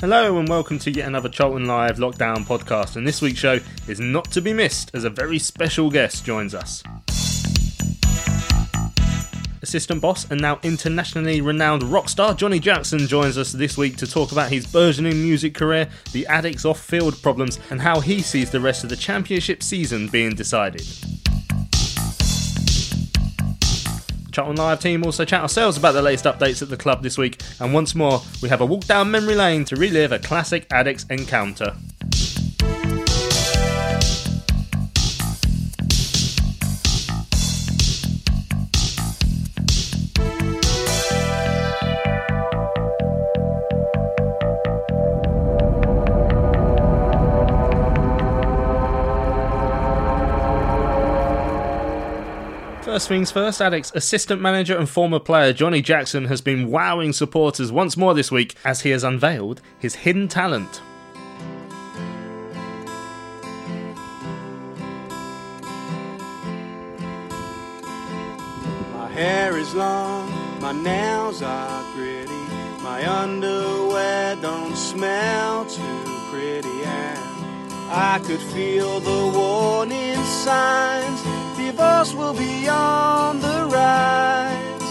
Hello and welcome to yet another Charlton Live Lockdown podcast. And this week's show is not to be missed as a very special guest joins us. Assistant boss and now internationally renowned rock star Johnny Jackson joins us this week to talk about his burgeoning music career, the Addicks off field problems, and how he sees the rest of the championship season being decided. Charlton Live team also chat ourselves about the latest updates at the club this week, and once more, we have a walk down memory lane to relive a classic Addicks encounter. First things first, Addicks assistant manager and former player Johnny Jackson has been wowing supporters once more this week as he has unveiled his hidden talent. My hair is long, my nails are gritty, my underwear don't smell too pretty, and I could feel the warning signs. Divorce will be on the rise.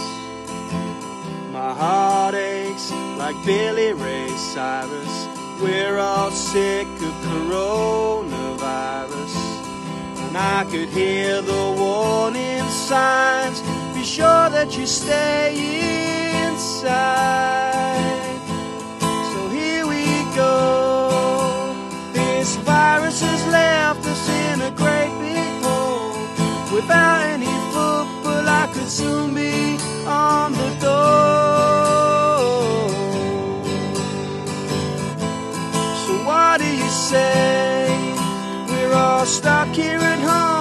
My heart aches like Billy Ray Cyrus. We're all sick of coronavirus. And I could hear the warning signs. Be sure that you stay inside. So here we go. This virus has left us in a great. Without any football, I could soon be on the door. So what do you say? We're all stuck here at home.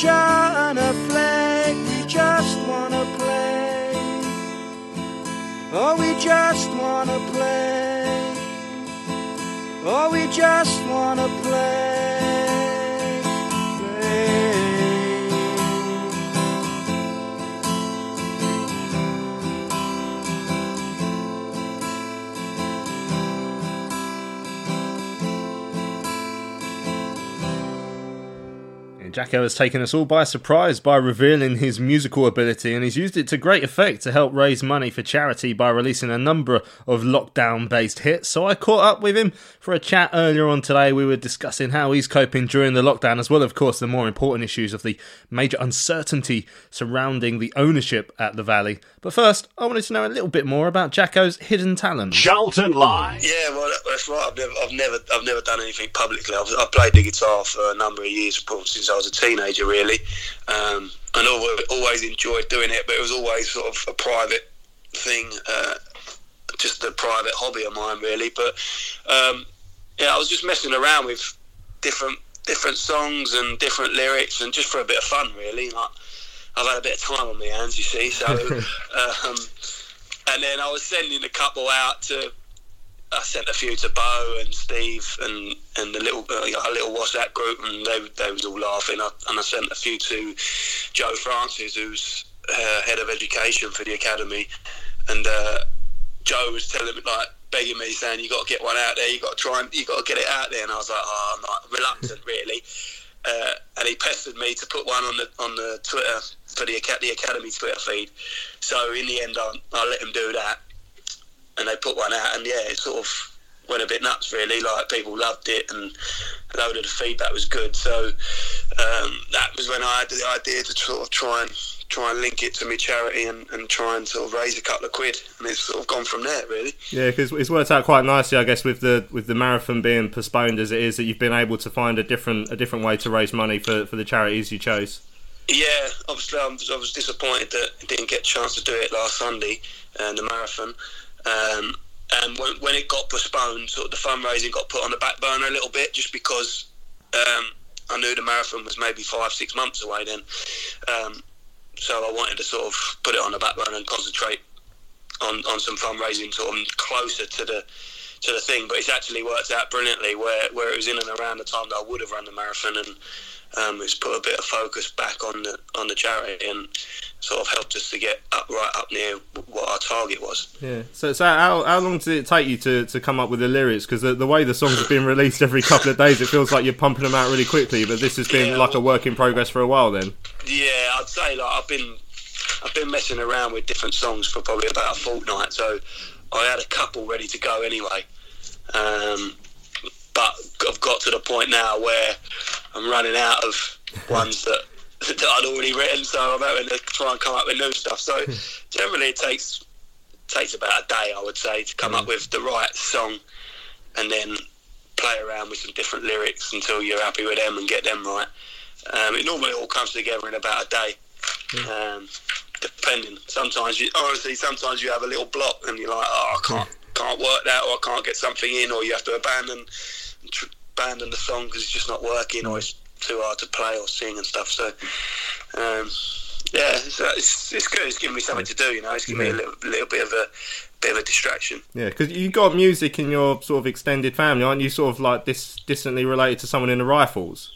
Trying play. We just wanna play. Oh, we just wanna play. Oh, we just wanna play. Jacko has taken us all by surprise by revealing his musical ability, and he's used it to great effect to help raise money for charity by releasing a number of lockdown based hits. So I caught up with him for a chat earlier on today. We were discussing how he's coping during the lockdown, as well, of course, the more important issues of the major uncertainty surrounding the ownership at the Valley. But first, I wanted to know a little bit more about Jacko's hidden talent. Charlton Live. Yeah, well, that's right. I've never, I've never, I've never done anything publicly. I've, I've played the guitar for a number of years, probably since I was a teenager, really, um, and always, always enjoyed doing it. But it was always sort of a private thing, uh, just a private hobby of mine, really. But um, yeah, I was just messing around with different different songs and different lyrics, and just for a bit of fun, really. Like, I've had a bit of time on my hands, you see. So, um, and then I was sending a couple out to. I sent a few to Bo and Steve and and the little uh, a little WhatsApp group, and they they was all laughing. I, and I sent a few to Joe Francis, who's uh, head of education for the academy, and uh, Joe was telling me like begging me, saying you got to get one out there. You got to try and you got to get it out there. And I was like, oh, I'm not reluctant really. Uh, and he pestered me to put one on the on the Twitter for the the academy Twitter feed. So in the end, I, I let him do that, and they put one out, and yeah, it sort of went a bit nuts really. Like people loved it, and a load of the feedback was good. So um, that was when I had the idea to sort of try and try and link it to my charity and, and try and sort of raise a couple of quid, and it's sort of gone from there really. Yeah, because it's worked out quite nicely, I guess, with the with the marathon being postponed as it is, that you've been able to find a different a different way to raise money for, for the charities you chose. Yeah, obviously I was, I was disappointed that I didn't get a chance to do it last Sunday, and uh, the marathon. Um, and when, when it got postponed, sort of the fundraising got put on the back burner a little bit, just because um, I knew the marathon was maybe five, six months away then. Um, so I wanted to sort of put it on the back burner and concentrate on, on some fundraising sort of closer to the to the thing. But it's actually worked out brilliantly where, where it was in and around the time that I would have run the marathon and um, it's put a bit of focus back on the on the charity and sort of helped us to get up right up near what our target was. Yeah. So, so how, how long did it take you to, to come up with the lyrics? Because the, the way the songs have been released every couple of days, it feels like you're pumping them out really quickly. But this has been yeah, like well, a work in progress for a while. Then. Yeah, I'd say like I've been I've been messing around with different songs for probably about a fortnight. So I had a couple ready to go anyway. Um, but I've got to the point now where I'm running out of ones that that I'd already written, so I'm having to try and come up with new stuff. So generally, it takes takes about a day, I would say, to come mm. up with the right song, and then play around with some different lyrics until you're happy with them and get them right. Um, it normally all comes together in about a day, mm. um, depending. Sometimes you honestly, sometimes you have a little block and you're like, oh, I can't can't work that, or I can't get something in, or you have to abandon abandon the song because it's just not working, or it's too hard to play or sing and stuff. So, um, yeah, it's, uh, it's, it's, good. It's giving me something to do. You know, it's giving yeah. me a little, little bit of a bit of a distraction. Yeah, because you got music in your sort of extended family, aren't you? Sort of like this distantly related to someone in the Rifles.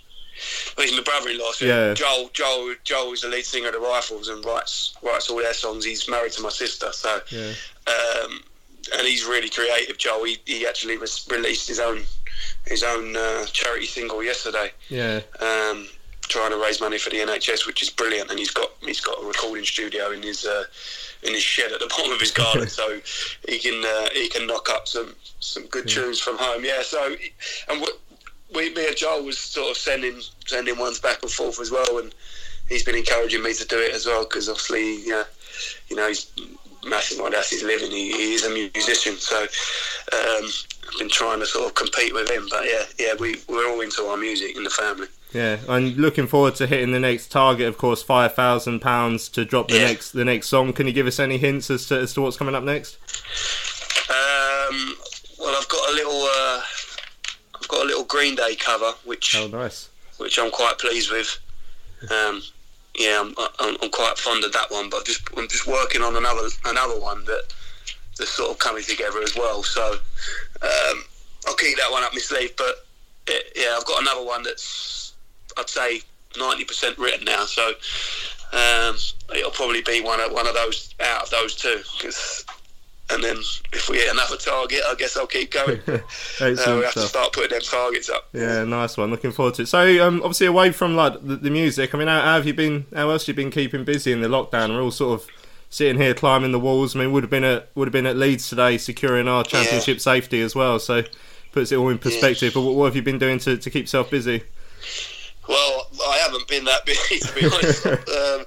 Well, he's my brother-in-law. So yeah. Joel, Joel, Joel is the lead singer of the Rifles and writes writes all their songs. He's married to my sister, so yeah. um, and he's really creative. Joel, he, he actually was released his own his own uh, charity single yesterday. Yeah. Um, trying to raise money for the NHS, which is brilliant. And he's got he's got a recording studio in his uh, in his shed at the bottom of his garden, so he can uh, he can knock up some some good yeah. tunes from home. Yeah. So and we me and Joel was sort of sending sending ones back and forth as well, and he's been encouraging me to do it as well because obviously yeah, you know he's massive my that's his living. He, he is a musician, so. Um, I've been trying to sort of compete with him. But yeah, yeah, we we're all into our music in the family. Yeah, I'm looking forward to hitting the next target. Of course, five thousand pounds to drop the yeah. next the next song. Can you give us any hints as to as to what's coming up next? Um, well, I've got a little uh, I've got a little Green Day cover, which oh nice, which I'm quite pleased with. Um, yeah, I'm, I'm, I'm quite fond of that one, but just I'm just working on another another one that that's sort of coming together as well. So um, I'll keep that one up my sleeve. But it, yeah, I've got another one that's I'd say ninety percent written now. So um, it'll probably be one of one of those out of those two. Cause, and then if we hit another target, I guess I'll keep going. uh, we have to start putting them targets up. Yeah, nice one. Looking forward to it. So, um, obviously, away from like the, the music, I mean, how, how, have you been? How else have you been keeping busy in the lockdown? We're all sort of sitting here climbing the walls. I mean, would have been at would have been at Leeds today, securing our championship yeah. safety as well. So puts it all in perspective. Yeah. But what, what, have you been doing to, to keep yourself busy? Well, I haven't been that busy to be honest. um,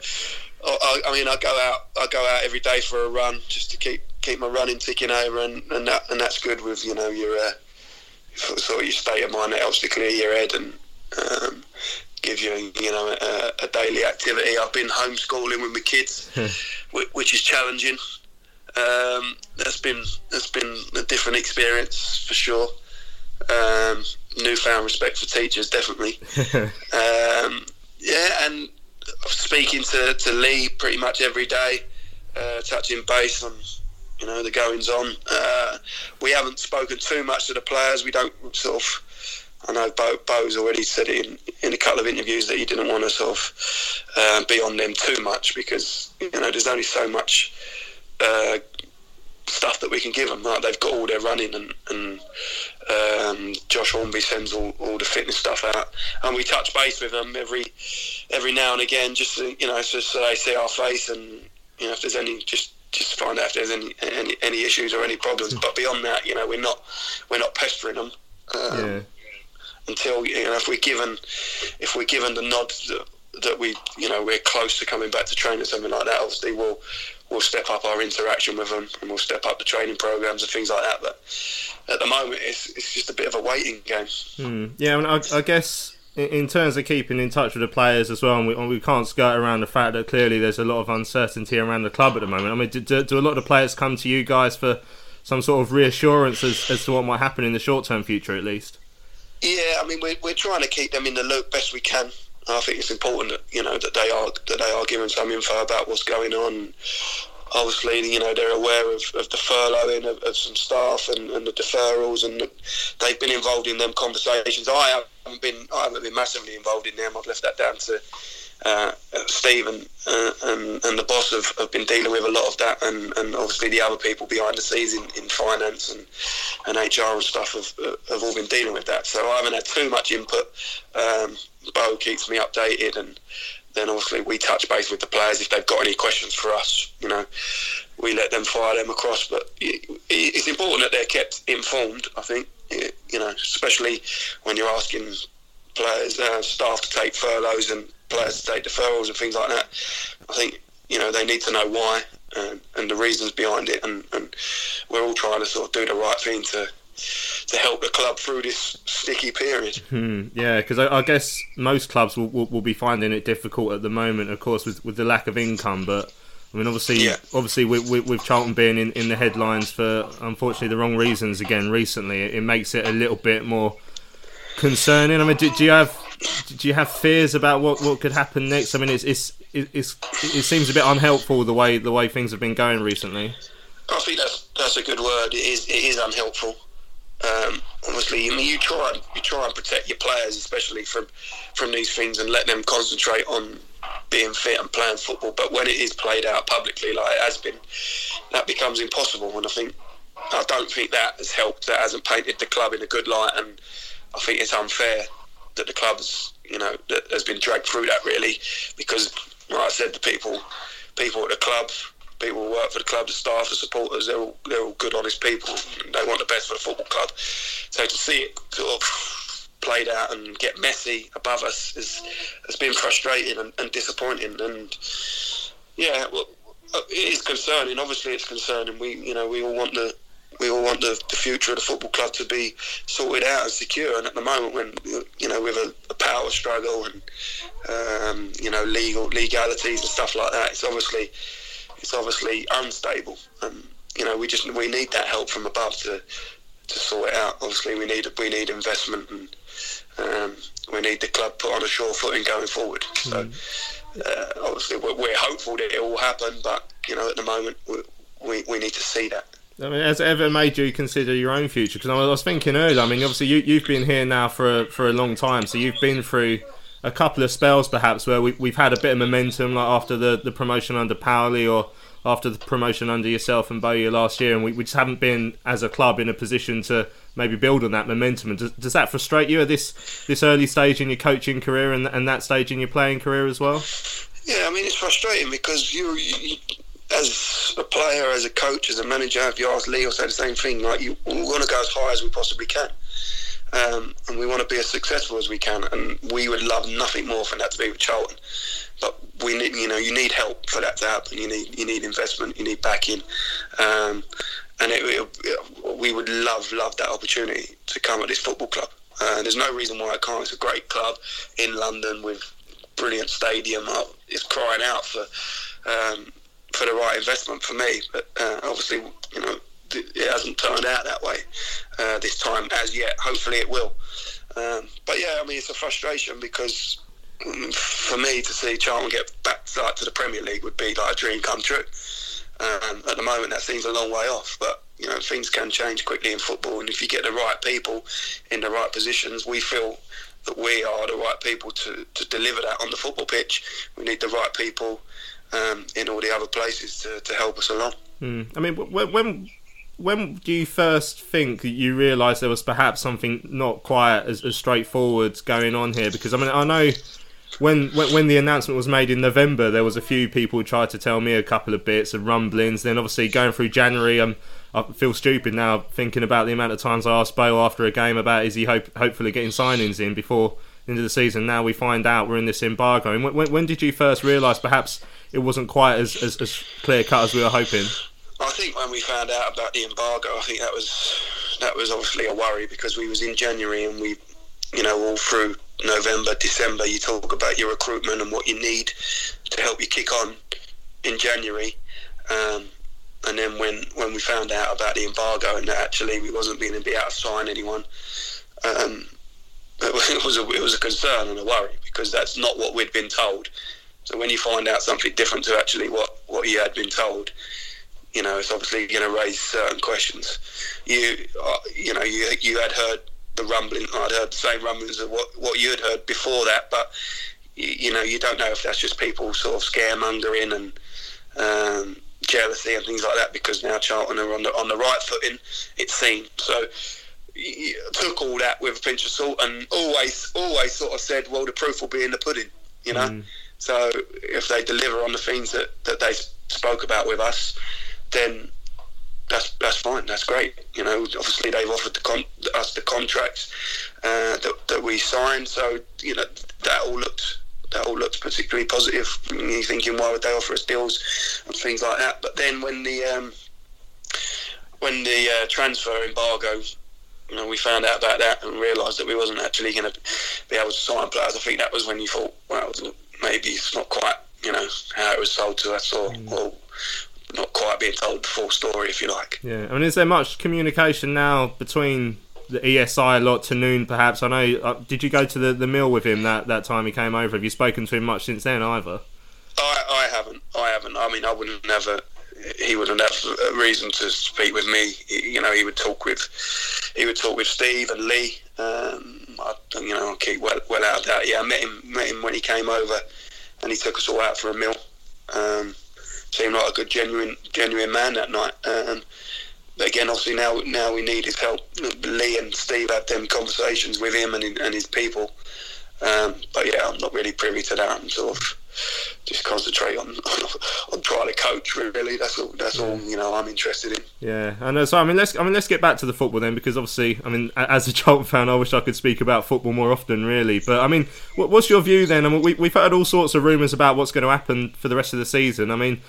I, I, mean, I go out I go out every day for a run just to keep keep my running ticking over, and, and that and that's good with you know your uh, sort of your state of mind. It helps to clear your head and. Um, give you, you know, a, a, daily activity. I've been homeschooling with my kids, which is challenging. Um, that's been that's been a different experience for sure. Um, newfound respect for teachers, definitely. um, yeah, and speaking to, to Lee pretty much every day, uh, touching base on you know the goings on. Uh, we haven't spoken too much to the players. We don't sort of I know Bo, Bo's already said in, in a couple of interviews that he didn't want to sort of uh, be on them too much because you know there's only so much uh, stuff that we can give them. Like they've got all their running and, and um, Josh Hornby sends all, all the fitness stuff out, and we touch base with them every every now and again, just you know, so, so they see our face and you know if there's any just just find out if there's any any, any issues or any problems. But beyond that, you know, we're not we're not pestering them. Um, yeah. Until you know, if we're given if we're given the nod that, that we you know we're close to coming back to training something like that, obviously we'll we'll step up our interaction with them and we'll step up the training programs and things like that. But at the moment, it's it's just a bit of a waiting game. Hmm. Yeah, I, mean, I, I guess in terms of keeping in touch with the players as well, and we, we, can't skirt around the fact that clearly there's a lot of uncertainty around the club at the moment. I mean, do, do a lot of the players come to you guys for some sort of reassurance as, as to what might happen in the short term future, at least? Yeah, I mean, we're, we're trying to keep them in the loop best we can. I think it's important that you know that they are that they are given some info about what's going on. Obviously, you know they're aware of, of the furloughing of, of some staff and, and, the deferrals, and they've been involved in them conversations. I haven't been I haven't been massively involved in them. I've left that down to uh, Steve and, uh, and, and the boss have, have been dealing with a lot of that, and, and obviously the other people behind the scenes in, in finance and, and HR and stuff have, have all been dealing with that. So I haven't had too much input. Um, Bo keeps me updated, and then obviously we touch base with the players if they've got any questions for us. You know, we let them fire them across, but it's important that they're kept informed. I think you know, especially when you're asking players, uh, staff to take furloughs and players to take deferrals and things like that. I think you know they need to know why and, and the reasons behind it, and, and, we're all trying to sort of do the right thing to to help the club through this sticky period. Hmm, yeah, because I, I, guess most clubs will, will, will, be finding it difficult at the moment, of course, with, with the lack of income. But I mean, obviously, yeah. obviously, with, with, with, Charlton being in, in the headlines for unfortunately the wrong reasons again recently, it, it makes it a little bit more concerning. I mean, do, do, you have do you have fears about what, what could happen next? I mean, it's, it's it's it seems a bit unhelpful the way the way things have been going recently. I think that's that's a good word. It is it is unhelpful. Um, obviously, mean, you try you try and protect your players, especially from from these things, and let them concentrate on being fit and playing football. But when it is played out publicly, like it has been, that becomes impossible. And I think I don't think that has helped. That hasn't painted the club in a good light, and I think it's unfair that the club has, you know, that has been dragged through that really, because like I said, the people, people at the club, people who work for the club, the staff, the supporters, they're all, they're all good, honest people. they want the best for the football club. So to see it sort of played out and get messy above us is, has been frustrating and, and disappointing. And yeah, well, it is concerning. Obviously, it's concerning. We, you know, we all want the we all want the, the future of the football club to be sorted out and secure. And at the moment, when you know with a, a power struggle and um, you know legal legalities and stuff like that, it's obviously it's obviously unstable. And you know we just we need that help from above to to sort it out. Obviously, we need we need investment and um, we need the club put on a sure footing going forward. So. Mm. Uh, obviously, we're, we're, hopeful that it will happen, but you know, at the moment, we, we, we need to see that. I mean, has it ever made you consider your own future? Because I was thinking earlier. I mean, obviously you you've been here now for a, for a long time, so you've been through a couple of spells perhaps where we, we've had a bit of momentum, like after the, the promotion under Powell or after the promotion under yourself and Bowyer last year, and we, we just haven't been as a club in a position to maybe build on that momentum. And does, does that frustrate you at this this early stage in your coaching career and and that stage in your playing career as well? Yeah, I mean it's frustrating because you, you as a player, as a coach, as a manager, if you ask Lee, will say the same thing. Like you, we want to go as high as we possibly can, um, and we want to be as successful as we can. And we would love nothing more than that to be with Charlton. But we need, you know, you need help for that to happen. You need, you need investment. You need backing. Um, and it, it, we would love, love that opportunity to come at this football club. Uh, there's no reason why it can't. It's a great club in London with brilliant stadium. It's crying out for. Um, for the right investment for me. But uh, obviously, you know, it hasn't turned out that way uh, this time as yet. Hopefully, it will. Um, but yeah, I mean, it's a frustration because um, for me to see Charlton get back like, to the Premier League would be like a dream come true. Um, at the moment, that seems a long way off, but you know things can change quickly in football, and if you get the right people in the right positions, we feel that we are the right people to, to deliver that on the football pitch. We need the right people um, in all the other places to, to help us along. Mm. I mean, when do you first think that you realised there was perhaps something not quite as, as straightforward going on here? Because I mean, I know when, when when the announcement was made in November, there was a few people who tried to tell me a couple of bits and rumblings. Then obviously going through January, um, I feel stupid now thinking about the amount of times I asked Bale after a game about is he hope, hopefully getting signings in before of the season. Now we find out we're in this embargo. And when, when did you first realise perhaps it wasn't quite as, as, as clear cut as we were hoping? I think when we found out about the embargo, I think that was that was obviously a worry because we was in January and we, you know, all through November, December, you talk about your recruitment and what you need to help you kick on in January. Um, and then when, when we found out about the embargo and that actually we wasn't going to be able to sign anyone, um, it was a it was a concern and a worry because that's not what we'd been told. So when you find out something different to actually what what you had been told, you know, it's obviously going to raise certain questions. You, uh, you know, you you had heard the rumbling. I'd heard the same rumblings of what what you had heard before that, but you, you know, you don't know if that's just people sort of scaremongering and um, jealousy and things like that because now Charlton are on the on the right footing. It seemed so. Took all that with a pinch of salt and always, always sort of said, "Well, the proof will be in the pudding," you know. Mm. So if they deliver on the things that, that they spoke about with us, then that's that's fine. That's great. You know, obviously they've offered the con- us the contracts uh, that, that we signed, so you know that all looked that all looked particularly positive. You're thinking, why would they offer us deals and things like that? But then when the um, when the uh, transfer embargo, you know, we found out about that and realised that we wasn't actually going to be able to sign players. I think that was when you thought, well, maybe it's not quite, you know, how it was sold to us, or, mm. or not quite being told the full story, if you like. Yeah, I mean, is there much communication now between the ESI a lot to Noon, perhaps? I know. Uh, did you go to the, the mill with him that, that time he came over? Have you spoken to him much since then, either? I, I haven't. I haven't. I mean, I wouldn't never. He wouldn't have a reason to speak with me. You know, he would talk with, he would talk with Steve and Lee. Um, I, you know, I keep well, well out of that. Yeah, I met him, met him when he came over, and he took us all out for a meal. Um, seemed like a good, genuine, genuine man that night. Um, but again, obviously now now we need his help. Lee and Steve had them conversations with him and, and his people. Um, but yeah, I'm not really privy to that. I'm sort of just concentrate on on trying to coach. Really, that's all. That's all. You know, I'm interested in. Yeah, and so I mean, let's I mean, let's get back to the football then, because obviously, I mean, as a Charlton fan, I wish I could speak about football more often, really. But I mean, what's your view then? I mean, we, we've heard all sorts of rumours about what's going to happen for the rest of the season. I mean,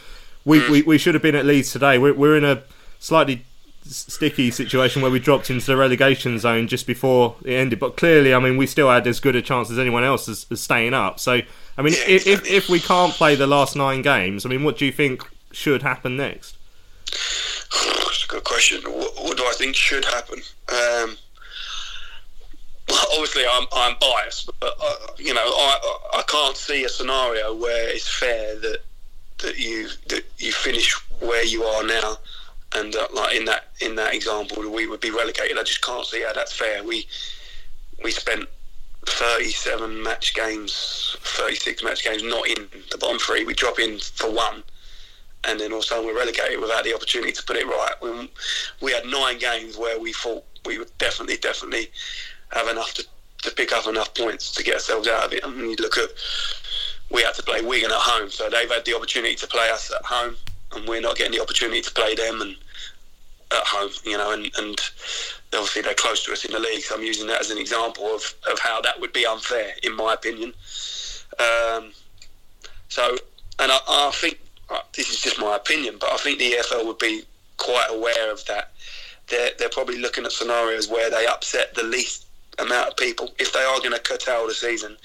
we, mm. we, we should have been at Leeds today. We're, we're in a slightly sticky situation where we dropped into the relegation zone just before it ended. But clearly, I mean, we still had as good a chance as anyone else as, as staying up. So, I mean, yeah, if, if, if we can't play the last nine games, I mean, what do you think should happen next? That's a good question. What, what do I think should happen? Um, well, obviously, I'm, I'm biased, but uh, you know, I I can't see a scenario where it's fair that that you that you finish where you are now and uh, like in that in that example, we would be relegated. I just can't see how that's fair. We we spent 37 match games, 36 match games, not in the bottom three. We drop in for one, and then all of a sudden we're relegated without the opportunity to put it right. We, we had nine games where we thought we would definitely, definitely have enough to, to pick up enough points to get ourselves out of it. Mean, you look at we had to play Wigan at home, so they've had the opportunity to play us at home, and we're not getting the opportunity to play them. And at home, you know, and, and obviously they're close to us in the league. So I'm using that as an example of, of how that would be unfair, in my opinion. Um, so, and I, I think uh, this is just my opinion, but I think the EFL would be quite aware of that. They're, they're probably looking at scenarios where they upset the least amount of people. If they are going to curtail the season,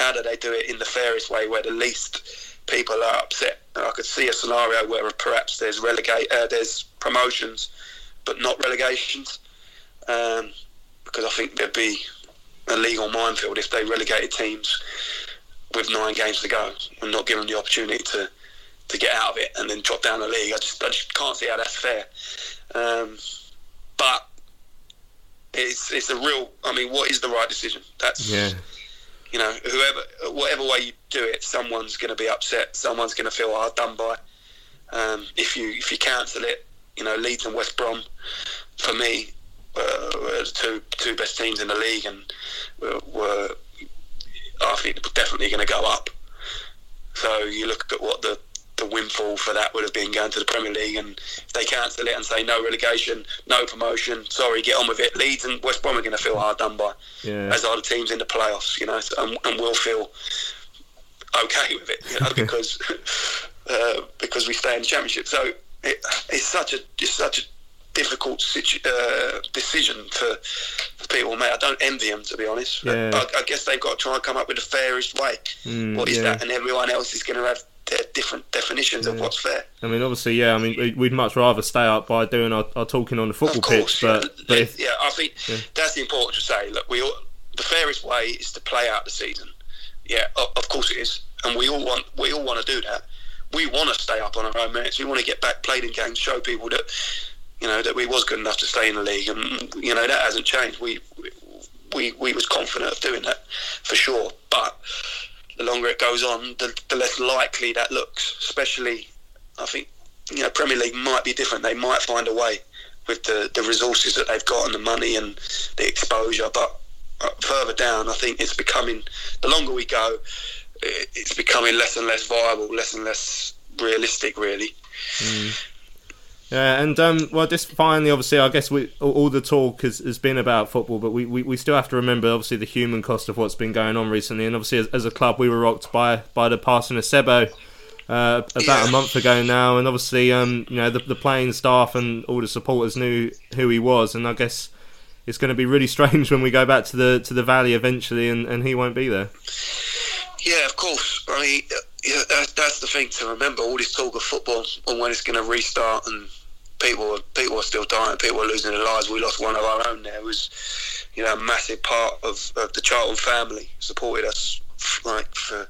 how do they do it in the fairest way where the least people are upset? And I could see a scenario where perhaps there's relegate, uh, there's promotions but not relegations. Um, because I think there'd be a legal minefield if they relegated teams with nine games to go and not given the opportunity to, to get out of it and then drop down the league. I just, I just can't see how that's fair. Um, but it's it's a real. I mean, what is the right decision? That's yeah. You know, whoever, whatever way you do it, someone's going to be upset. Someone's going to feel hard done by. Um, if you if you cancel it, you know, Leeds and West Brom, for me, uh, were the two two best teams in the league, and were, were I think definitely going to go up. So you look at what the windfall for that would have been going to the Premier League, and if they cancel it and say no relegation, no promotion, sorry, get on with it. Leeds and West Brom are going to feel hard done by, Yeah. as are the teams in the playoffs, you know, and, and we'll feel okay with it, you know, because uh, because we stay in the Championship. So it, it's such a it's such a difficult situ- uh, decision for, for people, mate. I don't envy them to be honest. Yeah. I, I guess they've got to try and come up with the fairest way. Mm, what is yeah. that? And everyone else is going to have different definitions of what's fair. I mean, obviously, yeah. I mean, we- we'd much rather stay up by doing our, our talking on the football course, pitch, but yeah. but if, yeah, I think that's the important to say. Look, we all, the fairest way is to play out the season. Yeah, of, of course it is, and we all want we all want to do that. We want to stay up on our own merits. We want to get back, played in games, show people that you know that we was good enough to stay in the league, and you know that hasn't changed. We we we was confident of doing that for sure, but the longer it goes on, the, the less likely that looks. Especially, I think you know Premier League might be different. They might find a way with the, the resources that they've got and the money and the exposure. But uh, further down, I think it's becoming the longer we go, it's becoming less and less viable, less and less realistic, really. Yeah, and um, well, just finally, obviously, I guess we all, the talk has, has been about football, but we, we, we still have to remember, obviously, the human cost of what's been going on recently. And obviously, as, as a club, we were rocked by by the passing of Sebo uh, about Yeah. a month ago now, and obviously, um, you know, the, the playing staff and all the supporters knew who he was, and I guess it's going to be really strange when we go back to the to the valley eventually, and, and he won't be there. Yeah, of course. I mean, yeah, that's, that's the thing to remember. All this talk of football and when it's going to restart, and people people are still dying, people are losing their lives. We lost one of our own. There It was, you know, a massive part of, of the Charlton family supported us like for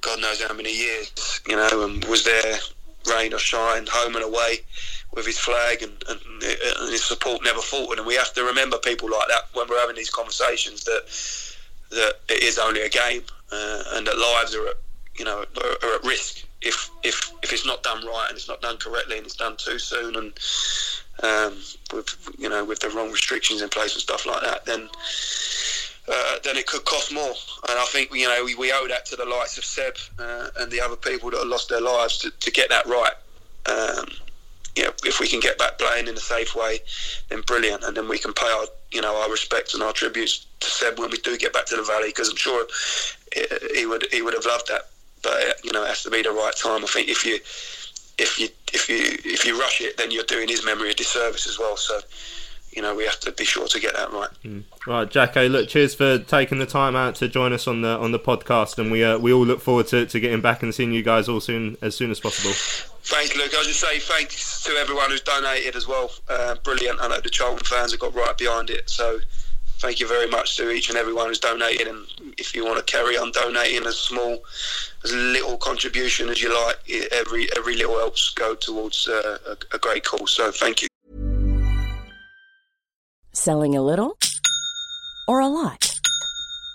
God knows how many years. You know, and was there rain or shine, home and away. With his flag and, and, and his support never faltered, and we have to remember people like that when we're having these conversations. That that it is only a game uh, and that lives are at, you know are at risk if if if it's not done right and it's not done correctly and it's done too soon and um, with you know with the wrong restrictions in place and stuff like that then uh, then it could cost more. And I think you know we, we owe that to the likes of Seb uh, and the other people that have lost their lives to, to get that right. Um, you know, if we can get back playing in a safe way, then brilliant, and then we can pay our, you know, our respects and our tributes to Seb when we do get back to the valley, because I'm sure eh, he would he would have loved that. But you know, it has to be the right time. I think if you if you if you if you rush it, then you're doing his memory a disservice as well. So, you know, we have to be sure to get that right. Right, Jacko. Look, cheers for taking the time out to join us on the on the podcast, and we uh, we all look forward to, to getting back and seeing you guys all soon as soon as possible. Thanks, Luke. I'll just say thanks to everyone who's donated as well. Uh, brilliant. I know the Charlton fans have got right behind it. So thank you very much to each and everyone who's donated. And if you want to carry on donating as small, as little contribution as you like, every every little helps go towards uh, a, a great cause. So thank you. Selling a little or a lot?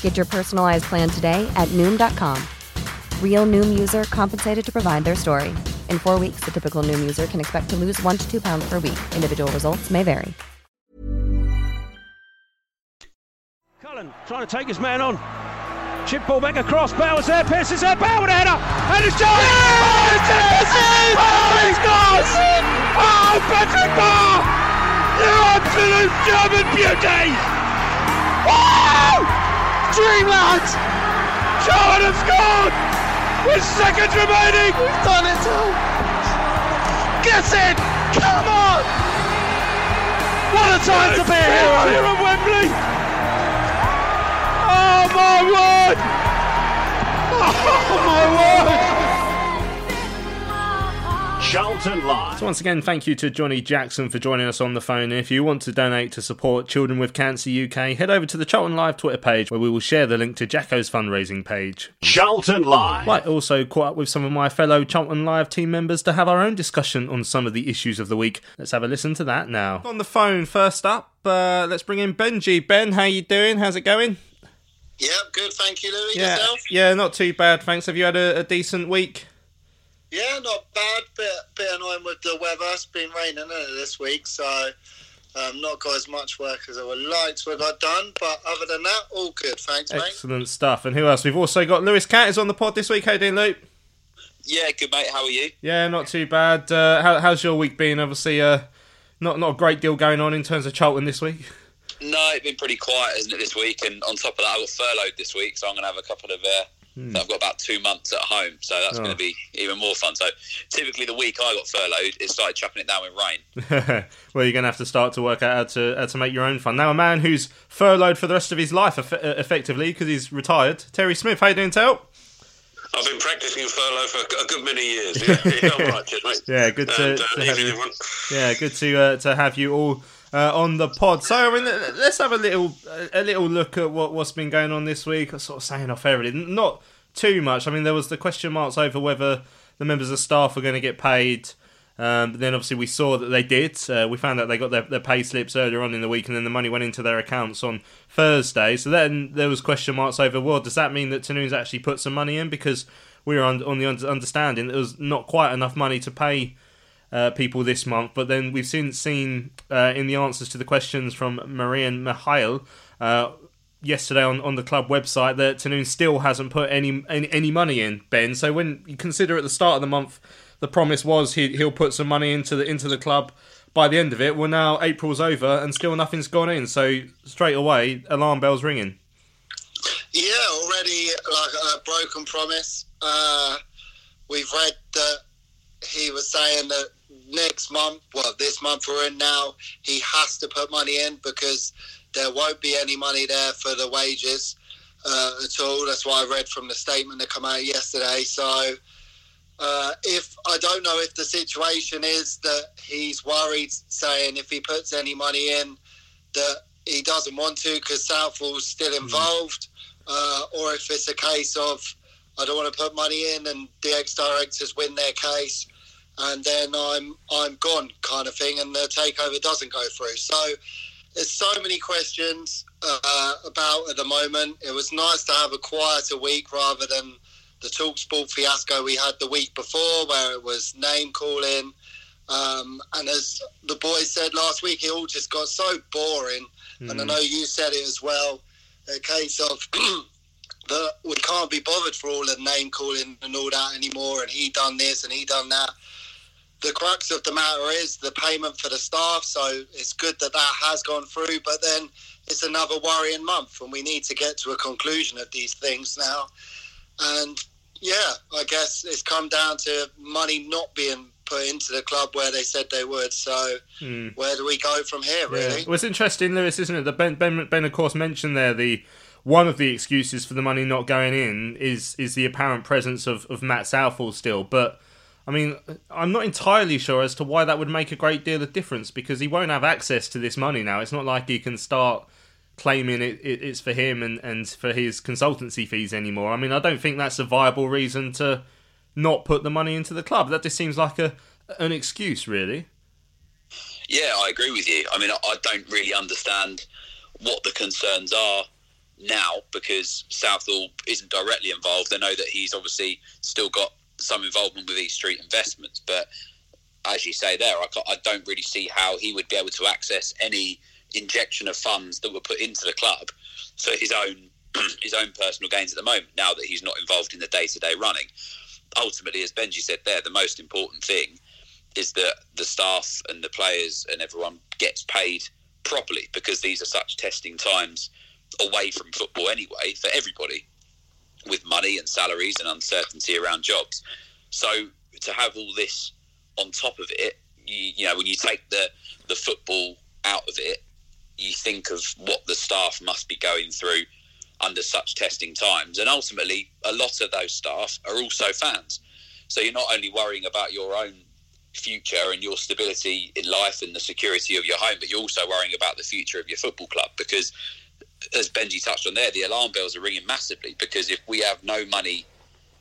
Get your personalized plan today at Noom.com. Real Noom user compensated to provide their story. In four weeks, the typical Noom user can expect to lose one to two pounds per week. Individual results may vary. Cullen trying to take his man on. Chip ball back across. Bowers there. Pearce is there. A header. And it's John. Oh, it's it! Oh, he's got! Oh, Patrick Bauer! You absolute German beauties! Woo! Oh! Dreamland! Charlton have scored! With seconds remaining! We've done it all! Get in! Come on! What a time to be a hero here at Wembley! Oh my word! Oh my word! Charlton Live. So once again, thank you to Johnny Jackson for joining us on the phone. If you want to donate to support Children with Cancer UK, head over to the Charlton Live Twitter page where we will share the link to Jacko's fundraising page. Charlton Live. I also caught up with some of my fellow Charlton Live team members to have our own discussion on some of the issues of the week. Let's have a listen to that now. On the phone, first up, uh, let's bring in Benji. Ben, how you doing? How's it going? Yeah, good. Thank you, Louis. Yeah, Yourself? yeah, not too bad. Thanks. Have you had a, a decent week? Yeah, not bad. Bit bit annoying with the weather. It's been raining isn't it, this week, so um, not got as much work as I would like to have got done. But other than that, all good. Thanks, mate. Excellent stuff. And who else? We've also got Lewis Cat is on the pod this week. How you doing, Luke? Yeah, good mate. How are you? Yeah, not too bad. Uh, how, how's your week been? Obviously, uh, not not a great deal going on in terms of Charlton this week. No, it's been pretty quiet, isn't it, this week? And on top of that, I got furloughed this week, so I'm going to have a couple of. Uh, so I've got about two months at home, so that's Oh. going to be even more fun. So typically, the week I got furloughed, it started chucking it down with rain. well, you're going to have to start to work out how to how to make your own fun. Now, a man who's furloughed for the rest of his life, eff- uh, effectively, because he's retired. Terry Smith, how you doing, Tel? I've been practicing furlough for a good many years. Yeah, yeah all right, cheers, mate. Yeah, good to, And, uh, to have you. everyone. Yeah, good to uh, to have you all uh, on the pod. So, I mean, let- let's have a little a little look at what what's been going on this week. I'm sort of saying off really, not too much. I mean, there was the question marks over whether the members of staff were going to get paid. Um, but then obviously we saw that they did. Uh, we found out they got their, their pay slips earlier on in the week, and then the money went into their accounts on Thursday. So then there was question marks over. Well, does that mean that Tahnoon's actually put some money in? Because we were on, on the understanding that there was not quite enough money to pay uh, people this month. But then we've since seen uh, in the answers to the questions from Marian Mihail uh, yesterday on, on the club website that Tahnoon still hasn't put any, any any money in, Ben. So when you consider at the start of the month the promise was he, he'll put some money into the into the club by the end of it. Well, now April's over and still nothing's gone in. So straight away, alarm bells ringing. Yeah, already like a broken promise. Uh, we've read that he was saying that next month, well, this month we're in now, he has to put money in because there won't be any money there for the wages uh, at all. That's what I read from the statement that came out yesterday. So. Uh, if I don't know if the situation is that he's worried, saying if he puts any money in, that he doesn't want to because Southall's still involved, uh, or if it's a case of I don't want to put money in and the ex-directors win their case, and then I'm I'm gone kind of thing, and the takeover doesn't go through. So there's so many questions uh, about at the moment. It was nice to have a quieter week rather than the Talksport fiasco we had the week before, where it was name calling. Um, and as the boys said last week, it all just got so boring. And I know you said it as well. A case of that we can't be bothered for all the name calling and all that anymore. And he done this and he done that. The crux of the matter is the payment for the staff. So it's good that that has gone through, but then it's another worrying month, and we need to get to a conclusion of these things now. And yeah, I guess it's come down to money not being put into the club where they said they would. So hmm. where do we go from here, really? Well, it's interesting, Lewis, isn't it? That Ben, ben, ben, of course, mentioned there the one of the excuses for the money not going in is is the apparent presence of, of Matt Southall still. But I mean, I'm not entirely sure as to why that would make a great deal of difference because he won't have access to this money now. It's not like he can start claiming it, it, it's for him and, and for his consultancy fees anymore. I mean, I don't think that's a viable reason to not put the money into the club. That just seems like a an excuse, really. Yeah, I agree with you. I mean, I, I don't really understand what the concerns are now because Southall isn't directly involved. I know that he's obviously still got some involvement with East Street Investments, but as you say there, I, I don't really see how he would be able to access any injection of funds that were put into the club for his own his own personal gains at the moment. Now that he's not involved in the day to day running, ultimately, as Benji said there, the most important thing is that the staff and the players and everyone gets paid properly because these are such testing times away from football anyway for everybody with money and salaries and uncertainty around jobs. So to have all this on top of it, you, you know, when you take the the football out of it, you think of what the staff must be going through under such testing times. And ultimately, a lot of those staff are also fans. So you're not only worrying about your own future and your stability in life and the security of your home, but you're also worrying about the future of your football club because, as Benji touched on there, the alarm bells are ringing massively because if we have no money,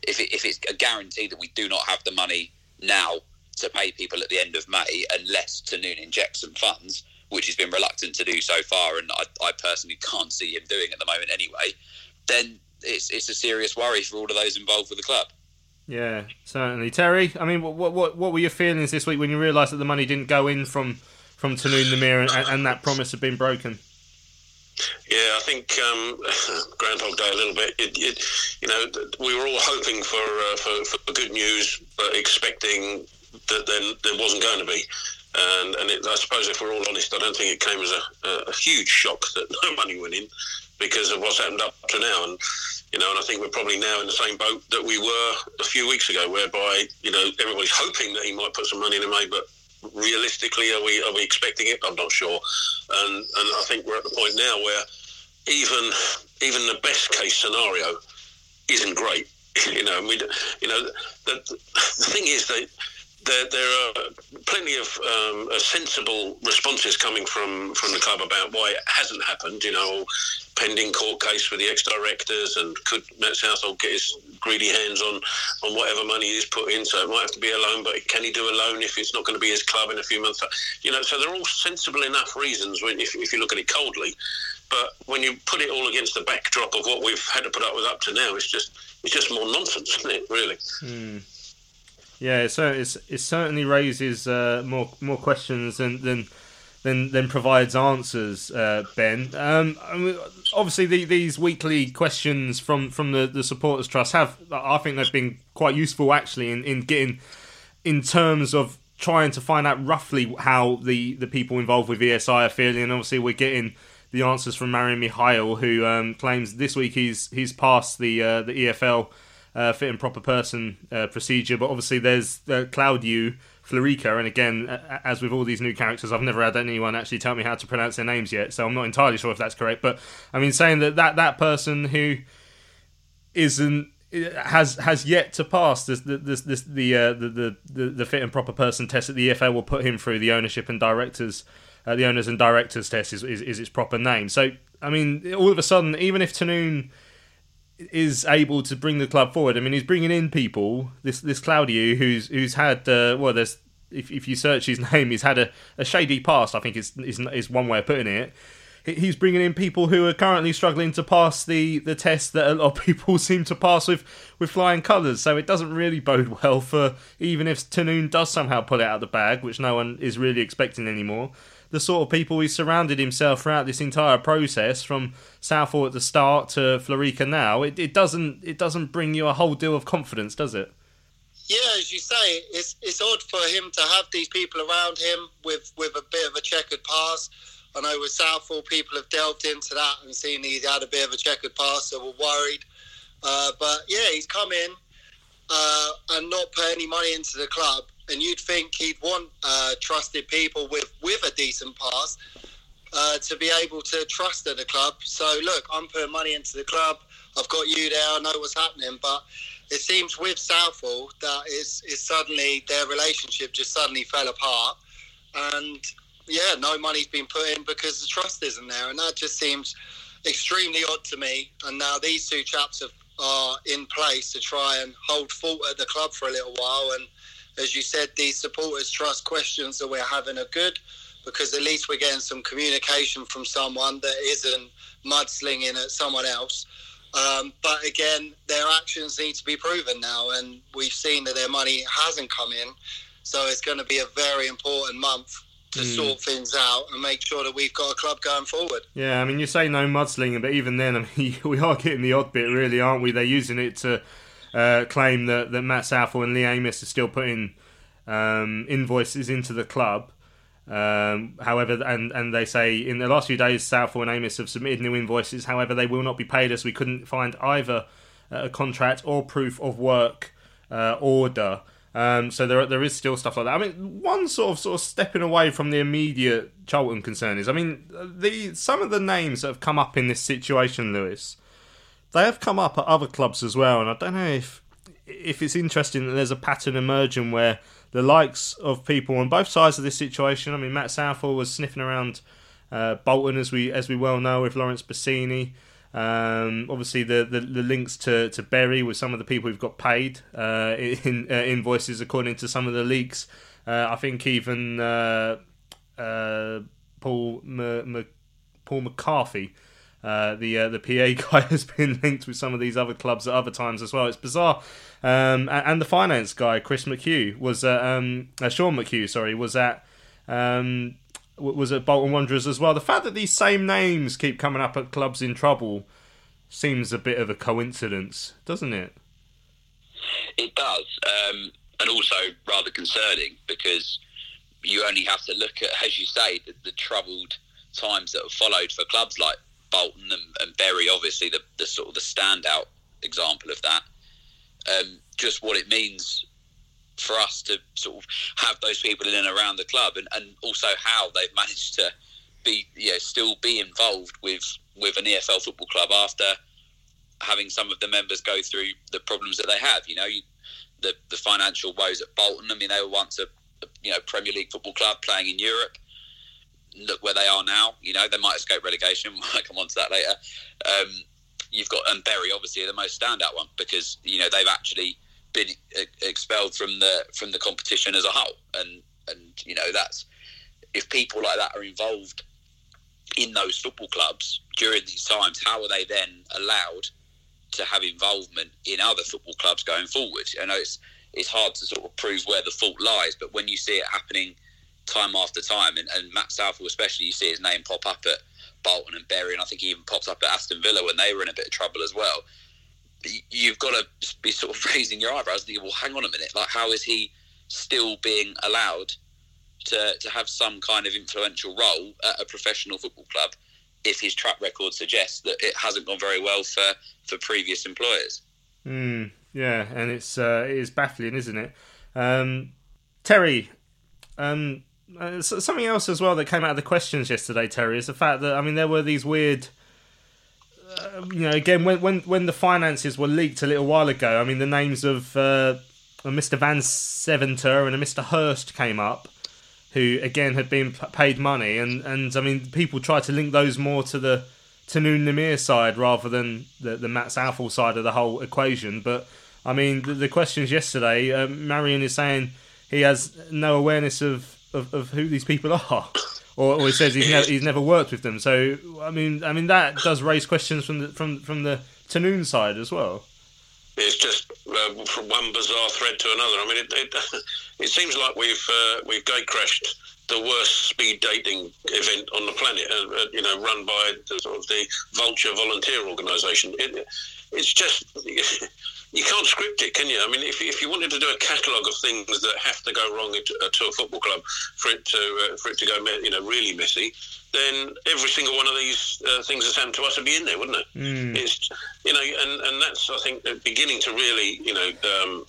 if, it, if it's a guarantee that we do not have the money now to pay people at the end of May unless Tahnoon injects some funds, which he's been reluctant to do so far, and I, I personally can't see him doing at the moment anyway, then it's, it's a serious worry for all of those involved with the club. Yeah, certainly. Terry, I mean, what what what were your feelings this week when you realised that the money didn't go in from from Tahnoon Nimer and, and that promise had been broken? Yeah, I think um, Groundhog Day a little bit. It, it, you know, we were all hoping for, uh, for, for good news, but expecting that then there wasn't going to be. And, and it, I suppose if we're all honest, I don't think it came as a, a, huge shock that no money went in because of what's happened up to now. And you know, and I think we're probably now in the same boat that we were a few weeks ago, whereby you know everybody's hoping that he might put some money in the May, but realistically, are we are we expecting it? I'm not sure. And and I think we're at the point now where even even the best case scenario isn't great. You know, we, you know, the, the thing is that there, there are plenty of um, sensible responses coming from, from the club about why it hasn't happened. You know, pending court case with the ex-directors, and could Matt Southall get his greedy hands on, on whatever money he's put in? So it might have to be a loan, but can he do a loan if it's not going to be his club in a few months? You know, so they're all sensible enough reasons when if, if you look at it coldly. But when you put it all against the backdrop of what we've had to put up with up to now, it's just it's just more nonsense, isn't it? Really. Mm. Yeah, so it's, it certainly raises uh, more more questions than than than, than provides answers. Uh, ben, um, I mean, obviously the, these weekly questions from from the, the supporters trust have I think they've been quite useful actually in, in getting in terms of trying to find out roughly how the, the people involved with ESI are feeling. And obviously we're getting the answers from Marian Mihail, who um, claims this week he's he's passed the uh, the EFL uh, fit and proper person uh, procedure. But obviously, there's uh, Claudiu Florica, and again, as with all these new characters, I've never had anyone actually tell me how to pronounce their names yet, so I'm not entirely sure if that's correct. But I mean, saying that that, that person who isn't has has yet to pass this, this, this the, uh, the, the the fit and proper person test that the EFL will put him through the ownership and directors uh, the owners and directors test is, is, is its proper name. So I mean, all of a sudden, even if Tahnoon is able to bring the club forward. I mean, he's bringing in people. This this Claudio, who's who's had uh, well, there's if if you search his name, he's had a, a shady past. I think is, is is one way of putting it. He's bringing in people who are currently struggling to pass the, the test that a lot of people seem to pass with, with flying colours. So it doesn't really bode well for even if Tahnoon does somehow pull it out of the bag, which no one is really expecting anymore the sort of people he surrounded himself throughout this entire process, from Southall at the start to Florica now, it, it doesn't it doesn't bring you a whole deal of confidence, does it? Yeah, as you say, it's it's odd for him to have these people around him with with a bit of a checkered past. I know with Southall, people have delved into that and seen he's had a bit of a checkered past, so we're worried. Uh, but yeah, he's come in uh, and not put any money into the club and you'd think he'd want uh, trusted people with with a decent pass uh, to be able to trust at the club. So look, I'm putting money into the club. I've got you there. I know what's happening, but it seems with Southall that is is suddenly their relationship just suddenly fell apart, and yeah, no money's been put in because the trust isn't there, and that just seems extremely odd to me. And now these two chaps have, are in place to try and hold fort at the club for a little while and as you said, these supporters trust questions that we're having are good because at least we're getting some communication from someone that isn't mudslinging at someone else. Um, but again, their actions need to be proven now, and we've seen that their money hasn't come in. So it's going to be a very important month to mm. sort things out and make sure that we've got a club going forward. Yeah, I mean, you say no mudslinging, but even then, I mean, we are getting the odd bit, really, aren't we? They're using it to uh, claim that, that Matt Southall and Lee Amos are still putting um, invoices into the club. Um, however, and, and they say in the last few days, Southall and Amos have submitted new invoices. However, they will not be paid as we couldn't find either a contract or proof of work uh, order. Um, so there there is still stuff like that. I mean, one sort of sort of stepping away from the immediate Charlton concern is, I mean, the some of the names that have come up in this situation, Lewis, they have come up at other clubs as well, and I don't know if if it's interesting that there's a pattern emerging where the likes of people on both sides of this situation. I mean, Matt Southall was sniffing around uh, Bolton, as we as we well know, with Laurence Bassini. Um, obviously, the, the, the, links to, to Bury with some of the people who've got paid uh, in uh, invoices, according to some of the leaks. Uh, I think even uh, uh, Paul M- M- Paul McCarthy, uh, the the PA guy, has been linked with some of these other clubs at other times as well. It's bizarre. Um, and the finance guy, Chris McHugh, was um, Sean McHugh, sorry, was at um, was at Bolton Wanderers as well. The fact that these same names keep coming up at clubs in trouble seems a bit of a coincidence, doesn't it? It does, um, and also rather concerning because you only have to look at, as you say, the, the troubled times that have followed for clubs like Bolton and, and Bury. Obviously, the, the, sort of the standout example of that. Um, just what it means for us to sort of have those people in and around the club, and, and also how they've managed to be, you know, still be involved with with an EFL football club after having some of the members go through the problems that they have. You know, you, the the financial woes at Bolton. I mean, they were once a, a you know Premier League football club playing in Europe. Look where they are now. You know, they might escape relegation. We might come on to that later. Um, you've got and Bury obviously the most standout one because you know they've actually been expelled from the from the competition as a whole, and and you know that's if people like that are involved in those football clubs during these times, how are they then allowed to have involvement in other football clubs going forward? I know it's it's hard to sort of prove where the fault lies, but when you see it happening time after time, and, and Matt Southall especially, you see his name pop up at Bolton and Bury, and I think he even popped up at Aston Villa when they were in a bit of trouble as well you've got to be sort of raising your eyebrows and thinking, well, hang on a minute, like how is he still being allowed to, to have some kind of influential role at a professional football club if his track record suggests that it hasn't gone very well for, for previous employers? Mm, yeah, and it's uh, it is baffling, isn't it? Um, Terry, um, uh, something else as well that came out of the questions yesterday, Terry, is the fact that I mean there were these weird uh, you know, again, when, when when the finances were leaked a little while ago, I mean, the names of uh, Mr. Van Seventer and a Mr. Hurst came up, who again had been paid money, and, and I mean, people tried to link those more to the Tahnoon Nimer side rather than the, the Matt Southall side of the whole equation. But I mean, the, the questions yesterday, uh, Marian is saying he has no awareness of, of, of who these people are or, or he says he's never he's never worked with them. So I mean, I mean that does raise questions from the from from the Tahnoon side as well. It's just uh, from one bizarre thread to another. I mean, it, it, it seems like we've uh, we've gate crashed the worst speed dating event on the planet. Uh, uh you know, run by the, sort of the Vulture Volunteer Organisation. It, it's just you can't script it, can you? I mean, if, if you wanted to do a catalogue of things that have to go wrong to, uh, to a football club for it to uh, for it to go, you know, really messy, then every single one of these uh, things that's happened to us would be in there, wouldn't it? Mm. It's you know, and, and that's I think beginning to really you know um,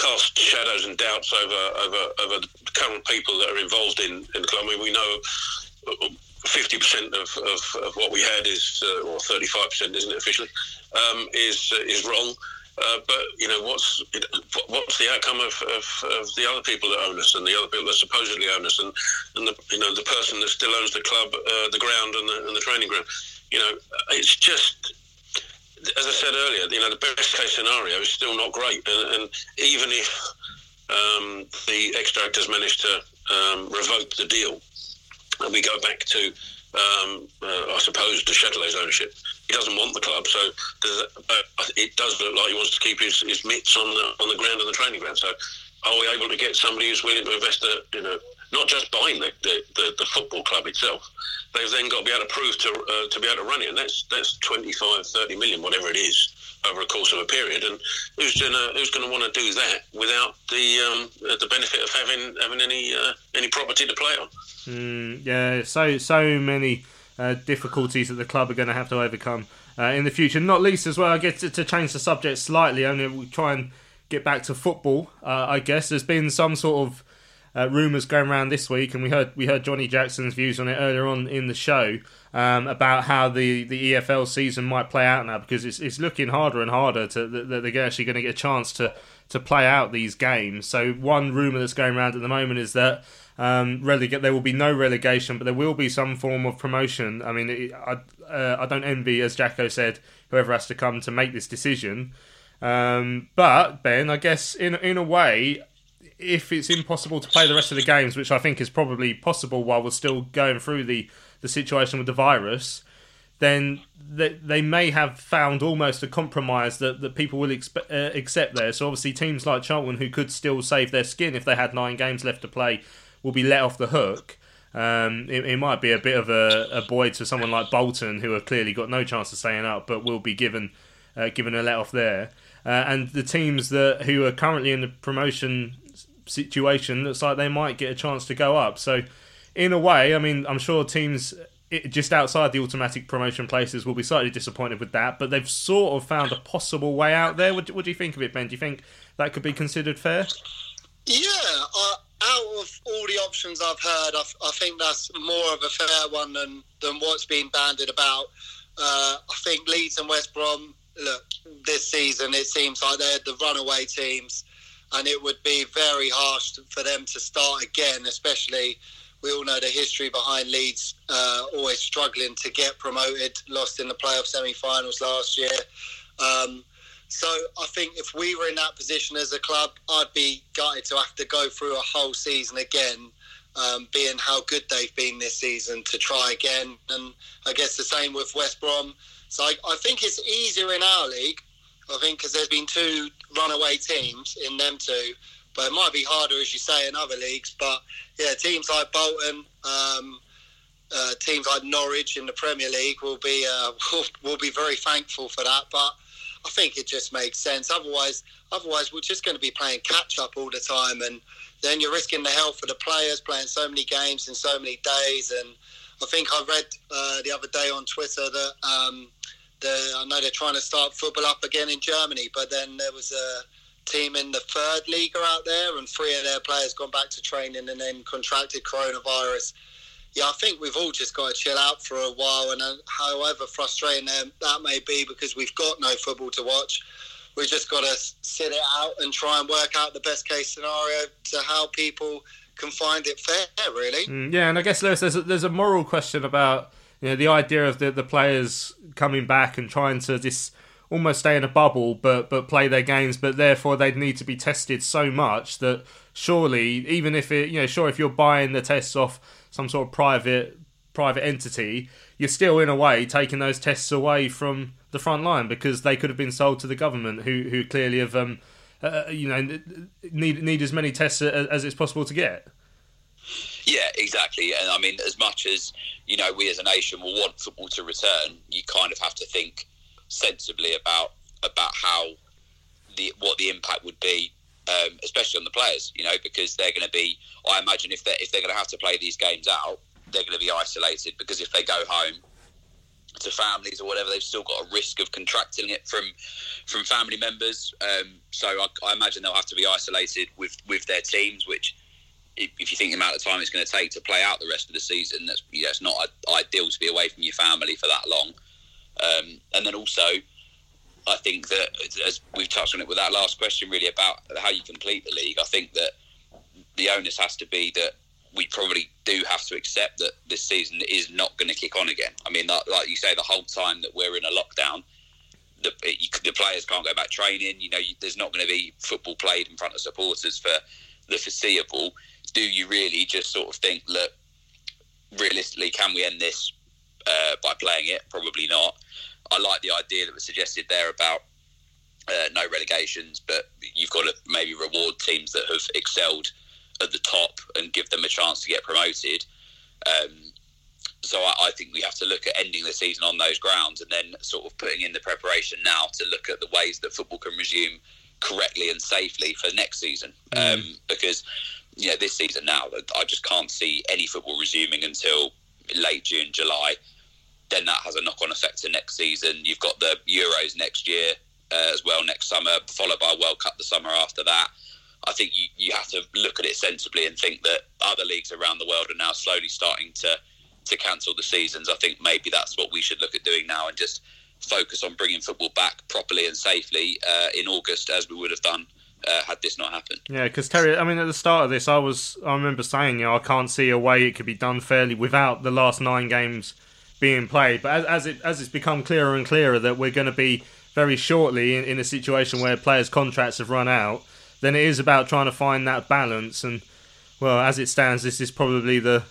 cast shadows and doubts over over over the current people that are involved in in the club. I mean, we know. 50% of, of, of what we had is, uh, or 35%, isn't it officially, um, is uh, is wrong. Uh, but you know what's what's the outcome of, of, of, the other people that own us and the other people that supposedly own us and, and the you know the person that still owns the club, uh, the ground and the, and the training ground. You know, it's just as I said earlier. You know, the best case scenario is still not great, and, and even if um, the ex-directors manage to um, revoke the deal and we go back to um, uh, I suppose, Duchâtelet's ownership. He doesn't want the club, so uh, it does look like he wants to keep his, his mitts on the on the ground and the training ground. So, are we able to get somebody who's willing to invest a you know not just buying the, the, the, the football club itself. They've then got to be able to prove to uh, to be able to run it, and that's that's 25, 30 million, whatever it is, over a course of a period. And who's gonna who's gonna want to do that without the um, the benefit of having having any uh, any property to play on? Mm, yeah, so so many uh, difficulties that the club are going to have to overcome uh, in the future. Not least as well, I guess to, to change the subject slightly. Only we try and get back to football. Uh, I guess there's been some sort of uh, rumours going around this week, and we heard we heard Johnny Jackson's views on it earlier on in the show um, about how the, the EFL season might play out now because it's it's looking harder and harder to that they're actually going to get a chance to to play out these games. So one rumour that's going around at the moment is that. Um. There will be no relegation, but there will be some form of promotion. I mean, it, I uh, I don't envy, as Jacko said, whoever has to come to make this decision. Um, but Ben, I guess in in a way, if it's impossible to play the rest of the games, which I think is probably possible while we're still going through the, the situation with the virus, then they, they may have found almost a compromise that, that people will expe- uh, accept there. So obviously teams like Charlton, who could still save their skin if they had nine games left to play, will be let off the hook. Um, it, it, might be a bit of a, a void to someone like Bolton, who have clearly got no chance of staying up, but will be given uh, given a let off there. Uh, and the teams that who are currently in the promotion situation looks like they might get a chance to go up. So, in a way, I mean, I'm sure teams just outside the automatic promotion places will be slightly disappointed with that, but they've sort of found a possible way out there. What, what do you think of it, Ben? Do you think that could be considered fair? Yeah, out of all the options I've heard, I, I think that's more of a fair one than, than what's been banded about. Uh, I think Leeds and West Brom, look, this season it seems like they're the runaway teams and it would be very harsh for them to start again, especially. We all know the history behind Leeds uh, always struggling to get promoted, lost in the playoff semi finals last year. Um, so I think if we were in that position as a club, I'd be gutted to have to go through a whole season again, um, being how good they've been this season to try again. And I guess the same with West Brom. So I, I think it's easier in our league I think because there's been two runaway teams in them two, but it might be harder, as you say, in other leagues. But yeah, teams like Bolton, um, uh, teams like Norwich in the Premier League will be uh, will, will be very thankful for that. But I think it just makes sense. Otherwise, otherwise we're just going to be playing catch up all the time, and then you're risking the health of the players playing so many games in so many days. And I think I read uh, the other day on Twitter that. Um, I know they're trying to start football up again in Germany, but then there was a team in the third league out there, and three of their players gone back to training and then contracted coronavirus. Yeah, I think we've all just got to chill out for a while, and uh, however frustrating that may be, because we've got no football to watch, we've just got to sit it out and try and work out the best case scenario to how people can find it fair, really. Mm, yeah, and I guess Lewis, there's a, there's a moral question about you know, the idea of the, the players coming back and trying to just almost stay in a bubble but but play their games but therefore they'd need to be tested so much that surely even if it you know sure if you're buying the tests off some sort of private private entity you're still in a way taking those tests away from the front line because they could have been sold to the government who who clearly have um uh, you know need need as many tests as, as it's possible to get yeah, exactly. And I mean, as much as you know, we as a nation will want football to return, you kind of have to think sensibly about about how the what the impact would be, um, especially on the players. You know, because they're going to be. I imagine if they if they're going to have to play these games out, they're going to be isolated because if they go home to families or whatever, they've still got a risk of contracting it from from family members. Um, so I, I imagine they'll have to be isolated with with their teams, which if you think about the time it's going to take to play out the rest of the season, that's you know, it's not ideal to be away from your family for that long. Um, and then also, I think that as we've touched on it with that last question, really about how you complete the league. I think that the onus has to be that we probably do have to accept that this season is not going to kick on again. I mean, like, you say, the whole time that we're in a lockdown, the, you, the players can't go back training. You know, you, there's not going to be football played in front of supporters for the foreseeable do you really just sort of think, look, realistically, can we end this uh, by playing it? Probably not. I like the idea that was suggested there about uh, no relegations, but you've got to maybe reward teams that have excelled at the top and give them a chance to get promoted. Um, so I, I, think we have to look at ending the season on those grounds and then sort of putting in the preparation now to look at the ways that football can resume correctly and safely for next season. Mm. Um, because you know this season now, I just can't see any football resuming until late June, July. Then that has a knock-on effect to next season. You've got the Euros next year uh, as well next summer, followed by World Cup the summer after that. I think you, you have to look at it sensibly and think that other leagues around the world are now slowly starting to to cancel the seasons. I think maybe that's what we should look at doing now and just focus on bringing football back properly and safely uh, in August, as we would have done uh, had this not happened. Yeah, because Terry, I mean, at the start of this, I was, I remember saying, you know, I can't see a way it could be done fairly without the last nine games being played. But as, as it as it's become clearer and clearer that we're going to be very shortly in, in a situation where players' contracts have run out, then it is about trying to find that balance. And well, as it stands, this is probably the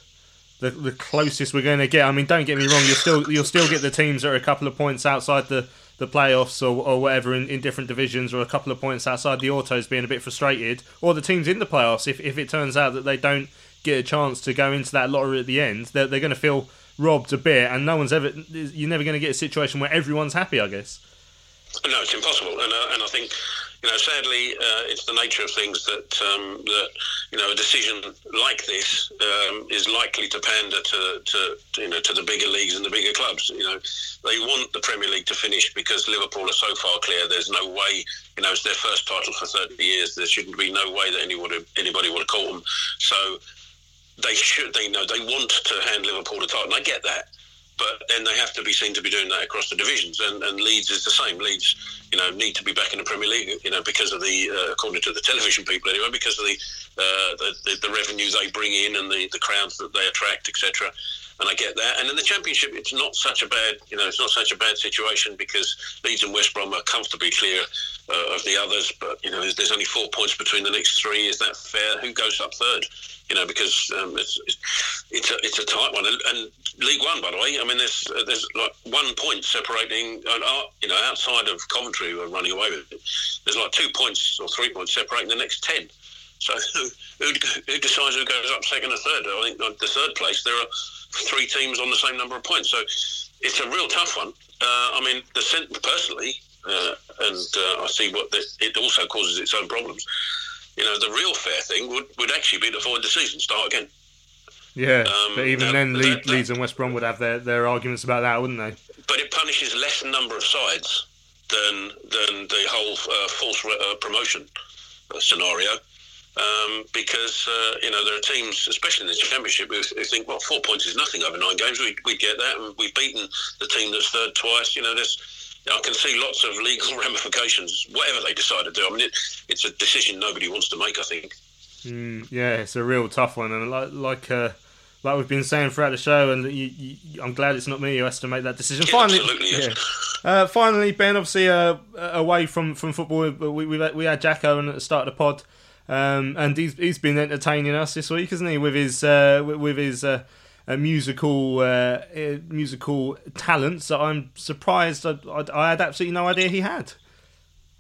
the, the closest we're going to get. I mean, don't get me wrong, you'll still you'll still get the teams that are a couple of points outside the the playoffs or, or whatever in, in different divisions or a couple of points outside the autos being a bit frustrated or the teams in the playoffs if, if it turns out that they don't get a chance to go into that lottery at the end they're, they're going to feel robbed a bit and no one's ever you're never going to get a situation where everyone's happy i guess no it's impossible and, uh, and i think you know, sadly, uh, it's the nature of things that um, that you know a decision like this um, is likely to pander to, to you know to the bigger leagues and the bigger clubs. You know, they want the Premier League to finish because Liverpool are so far clear. There's no way, you know, it's their first title for 30 years. There shouldn't be no way that anybody anybody would have caught them. So they should, they know, they want to hand Liverpool the title, and I get that but then they have to be seen to be doing that across the divisions. And, and Leeds is the same. Leeds, you know, need to be back in the Premier League, you know, because of the, uh, according to the television people anyway, because of the, uh, the, the, the revenue they bring in and the, the crowds that they attract, etc. And I get that. And in the Championship, it's not such a bad, you know, it's not such a bad situation because Leeds and West Brom are comfortably clear uh, of the others. But you know, there's, there's only four points between the next three. Is that fair? Who goes up third? you know, because um, it's, it's, a it's a tight one. And, and, League One, by the way, I mean, there's uh, there's like one point separating, uh, you know, outside of Coventry who are running away with it. There's like two points or three points separating the next ten. So who, who, who decides who goes up second or third? I think the third place there are three teams on the same number of points. So it's a real tough one. Uh, I mean, the personally, uh, and uh, I see what the, it also causes its own problems you know, the real fair thing would, would actually be to avoid the season, start again. Yeah, um, but even then, that, Leeds and West Brom would have their, their arguments about that, wouldn't they? But it punishes less number of sides than than the whole uh, false re- uh, promotion uh, scenario. Um, because uh, you know there are teams, especially in the championship, who, who, think, well, four points is nothing over nine games. We we get that, and we've beaten the team that's third twice. You know, there's I can see lots of legal ramifications, whatever they decide to do. I mean, it, it's a decision nobody wants to make. I think. Mm, yeah, it's a real tough one, and like like uh, like we've been saying throughout the show, and you, you, I'm glad it's not me who has to make that decision. Yeah, finally, yes. yeah. Uh, finally, Ben, obviously uh, away from, from football, we, we we had Jacko and at the start of the pod, um, and he's he's been entertaining us this week, hasn't he? With his uh, with his uh, musical uh, musical talents that I'm surprised I, I, I, had absolutely no idea he had.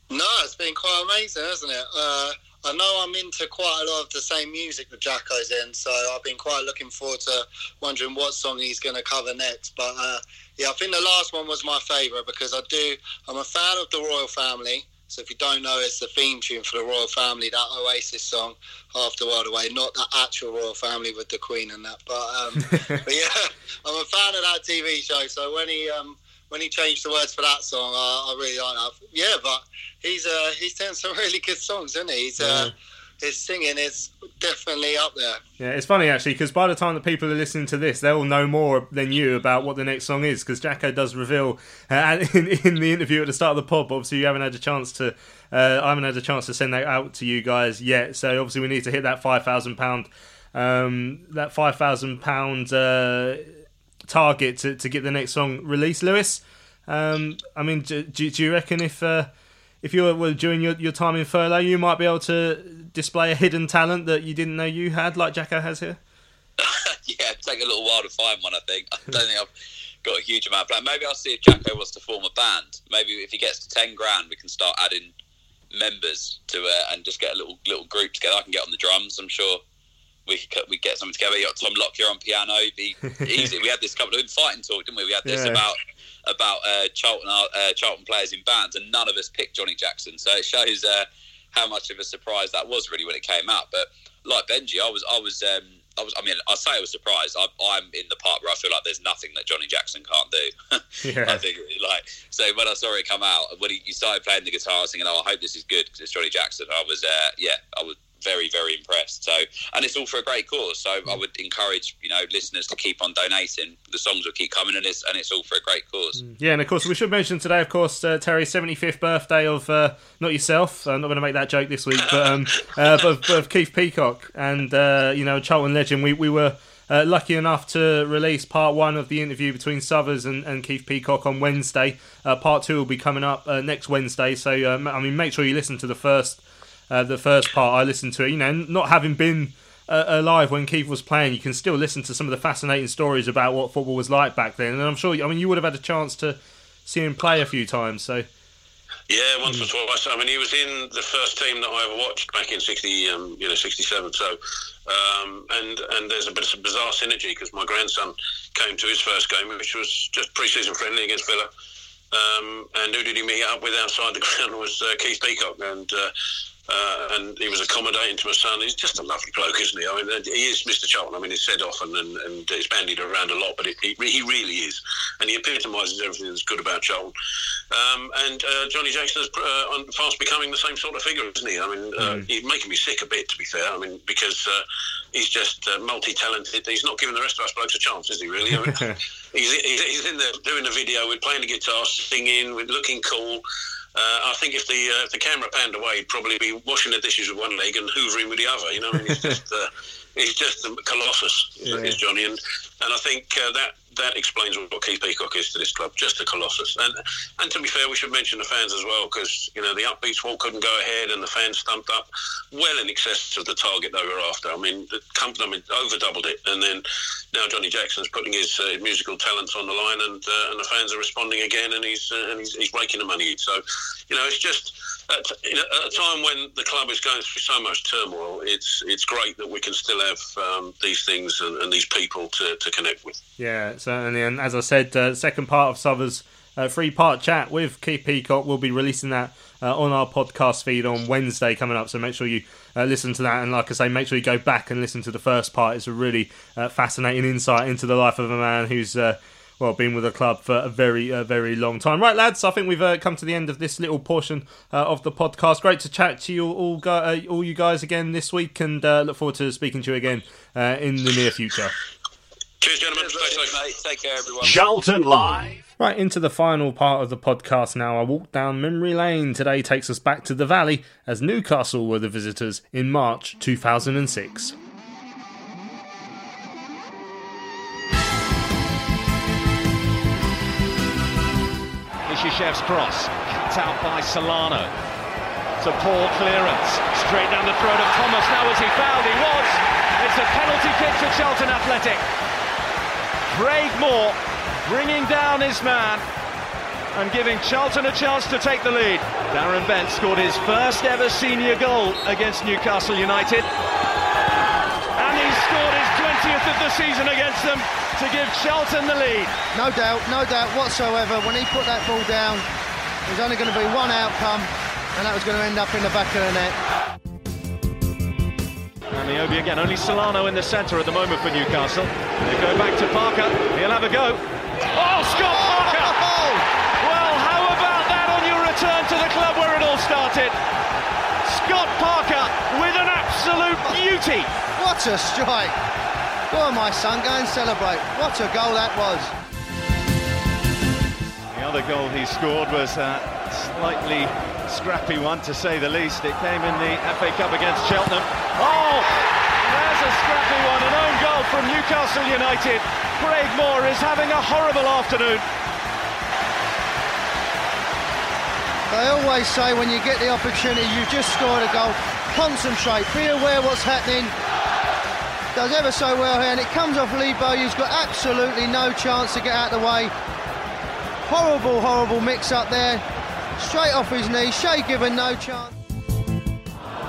No, it's been quite amazing, hasn't it? Uh, I know I'm into quite a lot of the same music that Jacko's in, so I've been quite looking forward to wondering what song he's going to cover next. But uh, yeah, I think the last one was my favourite because I do. I'm a fan of the royal family. So if you don't know, it's the theme tune for the royal family, that Oasis song, "Half the World Away." Not the actual royal family with the Queen and that, but, um, but yeah, I'm a fan of that TV show. So when he um, when he changed the words for that song, I, I really like that. Yeah, but he's uh, he's doing some really good songs, isn't he? He's uh, his singing is definitely up there. Yeah, it's funny actually because by the time that people are listening to this, they'll know more than you about what the next song is. Because Jacko does reveal uh, in, in, the interview at the start of the pod. Obviously, you haven't had a chance to. Uh, I haven't had a chance to send that out to you guys yet. So obviously, we need to hit that five thousand pound. Um, that five thousand pound uh, target to, to get the next song released, Lewis. Um, I mean, do, do, you reckon if uh, if you were during your, your time in furlough, you might be able to display a hidden talent that you didn't know you had, like Jacko has here? yeah, take a little while to find one. I think. I don't think I've got a huge amount plan. Maybe I'll see if Jacko wants to form a band. Maybe if he gets to ten grand, we can start adding members to it and just get a little little group together. I can get on the drums. I'm sure we could we get something together. You got Tom Lockyer on piano. Be easy. we had this couple of fighting talk, didn't we? We had this Yeah. about about uh, Charlton uh, Charlton players in bands, and none of us picked Johnny Jackson. So it shows uh, how much of a surprise that was really when it came out. But like Benji, I was I was. Um, I was. I mean, I say I was surprised. I, I'm in the part where I feel like there's nothing that Johnny Jackson can't do. Yeah. I think, like, so when I saw it come out, when he, he started playing the guitar, I was thinking, "Oh, I hope this is good because it's Johnny Jackson." I was, uh, yeah, I was very, very impressed. So, and it's all for a great cause. So, I would encourage you know listeners to keep on donating. The songs will keep coming, and it's and it's all for a great cause. Yeah, and of course we should mention today, of course, uh, Terry's seventy fifth birthday of uh, not yourself. I'm not going to make that joke this week, but um, uh, but, of Keith Peacock and uh, you know Charlton legend. We we were. Uh, lucky enough to release part one of the interview between Suthers and, and Keith Peacock on Wednesday. Uh, part two will be coming up uh, next Wednesday. So I mean, make sure you listen to the first uh, the first part. I listened to it. You know, not having been uh, alive when Keith was playing, you can still listen to some of the fascinating stories about what football was like back then. And I'm sure, I mean, you would have had a chance to see him play a few times. So Yeah, once or twice. I mean, he was in the first team that I ever watched back in '60, um, you know, '67. So, um, and and there's a bit of bizarre synergy because my grandson came to his first game, which was just pre-season friendly against Villa. Um, and who did he meet up with outside the ground was uh, Keith Peacock, and uh, uh, and he was accommodating to my son. He's just a lovely bloke, isn't he? I mean, he is Mr. Charlton. I mean, it's said often and, and it's bandied around a lot, but it, he, he really is, and he epitomises everything that's good about Charlton. Um, and uh, Johnny Jackson is uh, fast becoming the same sort of figure, isn't he? I mean, uh, he's making me sick a bit, to be fair. I mean, because uh, he's just uh, multi-talented. He's not giving the rest of us blokes a chance, is he? Really? I mean, he's, he's, he's in there doing a video we're playing the guitar, singing, with looking cool. Uh, I think if the uh, if the camera panned away, he'd probably be washing the dishes with one leg and hoovering with the other. You know, I mean, he's just uh, he's just a colossus, is Johnny, and and I think uh, that that explains what Keith Peacock is to this club, just a colossus. And and to be fair, we should mention the fans as well, because you know the upbeats wall couldn't go ahead, and the fans stumped up well in excess of the target they were after. I mean, the company I mean, over doubled it, and then now Johnny Jackson's putting his uh, musical talents on the line, and uh, and the fans are responding again, and he's uh, and he's, he's the money. So, you know, it's just at a time when the club is going through so much turmoil, it's it's great that we can still have um, these things and, and these people to, to connect with. Yeah, certainly. And as I said, uh, second part of Suthers' uh, three part chat with Keith Peacock. We'll be releasing that uh, on our podcast feed on Wednesday coming up. So make sure you uh, listen to that. And like I say, make sure you go back and listen to the first part. It's a really uh, fascinating insight into the life of a man who's. Uh, well, been with the club for a very, very long time. Right, lads, I think we've come to the end of this little portion of the podcast. Great to chat to you all, all you guys again this week, and look forward to speaking to you again in the near future. Cheers, gentlemen. Stay safe. Mate, take care, everyone. Charlton Live. Right into the final part of the podcast now. I walk down memory lane. Today takes us back to the Valley as Newcastle were the visitors in March 2006. Kishishev's cross, cut out by Solano. It's a poor clearance, straight down the throat of Thomas. Now was he fouled? He was. It's a penalty kick for Charlton Athletic. Craig Moore bringing down his man and giving Charlton a chance to take the lead. Darren Bent scored his first ever senior goal against Newcastle United. And he scored his 20th of the season against them to give Charlton the lead. No doubt, no doubt whatsoever. When he put that ball down, there's only going to be one outcome, and that was going to end up in the back of the net. And Niobe again, only Solano in the centre at the moment for Newcastle. They go back to Parker, he'll have a go. Oh, Scott Parker! Well, how about that on your return to the club where it all started? Scott Parker with an absolute beauty. What a strike! Go on, my son, go and celebrate. What a goal that was. The other goal he scored was a slightly scrappy one, to say the least. It came in the FA Cup against Cheltenham. Oh, there's a scrappy one, an own goal from Newcastle United. Craig Moore is having a horrible afternoon. They always say when you get the opportunity, you just scored a goal. Concentrate, be aware what's happening. Does ever so well here, and it comes off Lee Bow, who's got absolutely no chance to get out of the way. Horrible, horrible mix up there. Straight off his knee, Shay Given no chance.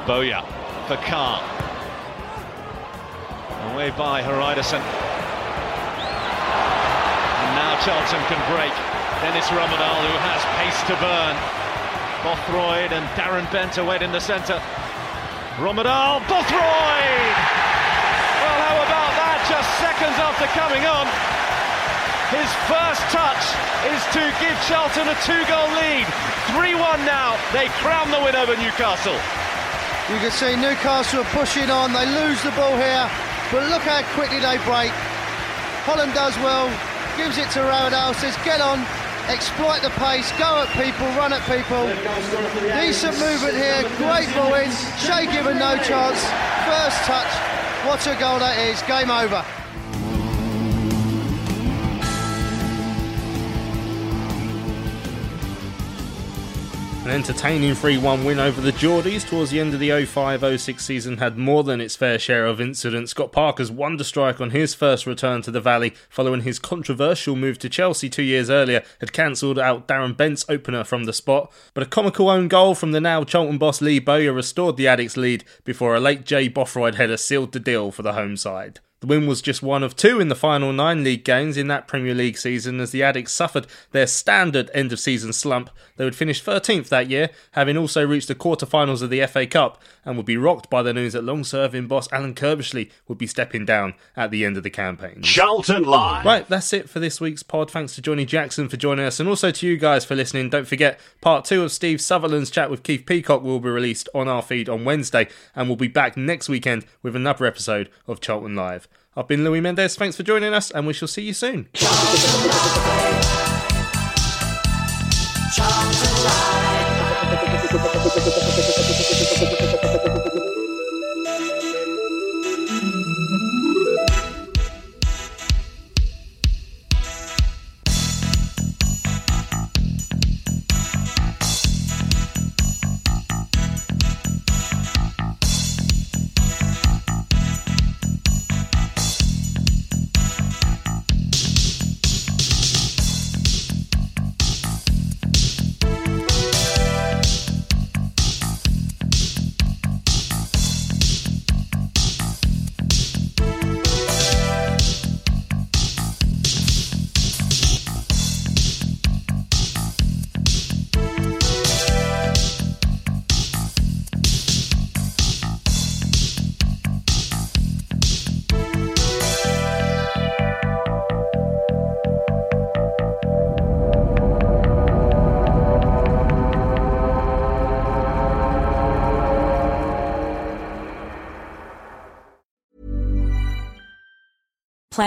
Boya for Khan. Away by Hreidarsson. And now Charlton can break. Dennis Rommedahl, who has pace to burn. Bothroyd and Darren Bent away in the centre. Rommedahl, Bothroyd! Well, how about that? Just seconds after coming on. His first touch is to give Charlton a two-goal lead. 3-1 now. They crown the win over Newcastle. You can see Newcastle are pushing on. They lose the ball here, but look how quickly they break. Holland does well, gives it to Rommedahl, says get on, exploit the pace, go at people, run at people. Decent movement here, great ball in. Shay Given no chance. First touch. What a goal that is. Game over. An entertaining 3 1 win over the Geordies towards the end of the 05 06 season had more than its fair share of incidents. Scott Parker's wonder strike on his first return to the Valley following his controversial move to Chelsea two years earlier had cancelled out Darren Bent's opener from the spot. But a comical own goal from the now Charlton boss Lee Bowyer restored the Addicks lead before a late Jay Bothroyd header sealed the deal for the home side. The win was just one of two in the final nine league games in that Premier League season as the Addicks suffered their standard end of season slump. They would finish 13th that year, having also reached the quarter-finals of the FA Cup, and would be rocked by the news that long serving boss Alan Curbishley would be stepping down at the end of the campaign. Charlton Live. Right, that's it for this week's pod. Thanks to Johnny Jackson for joining us, and also to you guys for listening. Don't forget, part two of Steve Sutherland's chat with Keith Peacock will be released on our feed on Wednesday, and we'll be back next weekend with another episode of Charlton Live. I've been Louis Mendes. Thanks for joining us, and we shall see you soon.